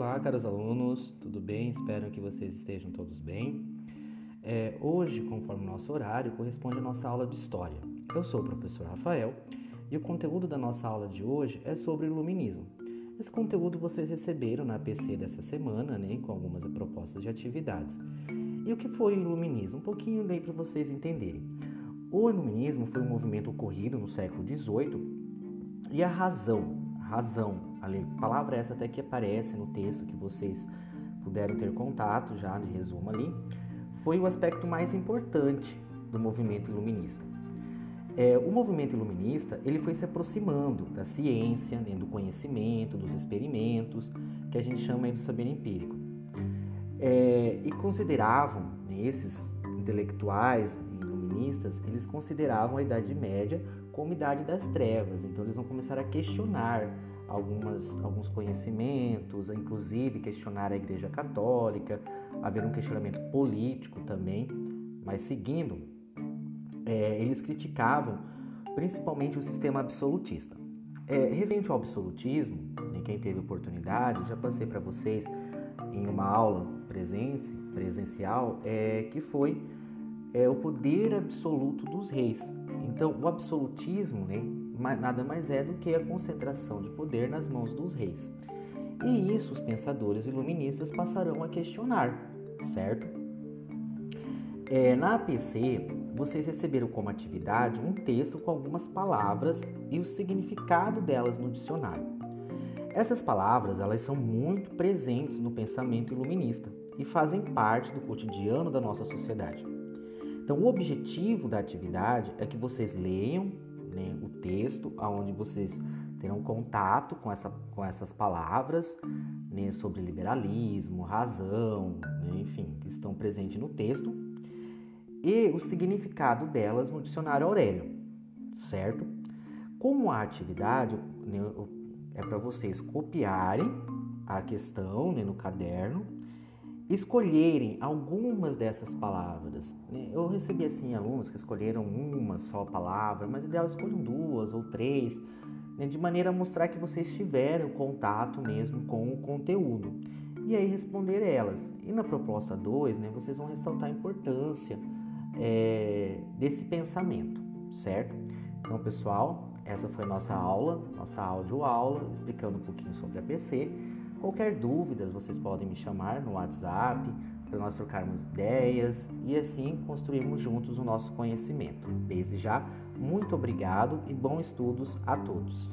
caros alunos, tudo bem? Espero que vocês estejam todos bem. É, hoje, conforme o nosso horário, corresponde à nossa aula de História. Eu sou o professor Rafael e o conteúdo da nossa aula de hoje é sobre iluminismo. Esse conteúdo vocês receberam na PC dessa semana, né, com algumas propostas de atividades. E o que foi o iluminismo? Um pouquinho bem para vocês entenderem. O iluminismo foi um movimento ocorrido no século XVIII e a razão, razão, a palavra essa até que aparece no texto que vocês puderam ter contato já de resumo ali, foi o aspecto mais importante do movimento iluminista. É, o movimento iluminista ele foi se aproximando da ciência, né, do conhecimento, dos experimentos, que a gente chama aí do saber empírico. É, e consideravam, né, esses intelectuais eles consideravam a Idade Média como Idade das Trevas. Então eles vão começar a questionar algumas, alguns conhecimentos, inclusive questionar a Igreja Católica, haver um questionamento político também, mas seguindo, é, eles criticavam principalmente o sistema absolutista. É, referente ao absolutismo, né, quem teve oportunidade, já passei para vocês em uma aula presencial, é, que foi é, o poder absoluto dos reis. Então, o absolutismo né, nada mais é do que a concentração de poder nas mãos dos reis. E isso os pensadores iluministas passarão a questionar, certo? É, na APC, vocês receberam como atividade um texto com algumas palavras e o significado delas no dicionário. Essas palavras elas são muito presentes no pensamento iluminista e fazem parte do cotidiano da nossa sociedade. Então, o objetivo da atividade é que vocês leiam né, o texto, onde vocês terão contato com, essa, com essas palavras né, sobre liberalismo, razão, né, enfim, que estão presentes no texto, e o significado delas no dicionário Aurélio, certo? Como a atividade né, é para vocês copiarem a questão né, no caderno escolherem algumas dessas palavras. Né? Eu recebi assim alunos que escolheram uma só palavra, mas ideal escolham duas ou três, né? de maneira a mostrar que vocês tiveram contato mesmo com o conteúdo. E aí responder elas. E na proposta 2, né, vocês vão ressaltar a importância é, desse pensamento, certo? Então, pessoal, essa foi nossa aula, nossa áudio-aula, explicando um pouquinho sobre a PC. Qualquer dúvida, vocês podem me chamar no WhatsApp para nós trocarmos ideias e assim construirmos juntos o nosso conhecimento. Desde já, muito obrigado e bons estudos a todos.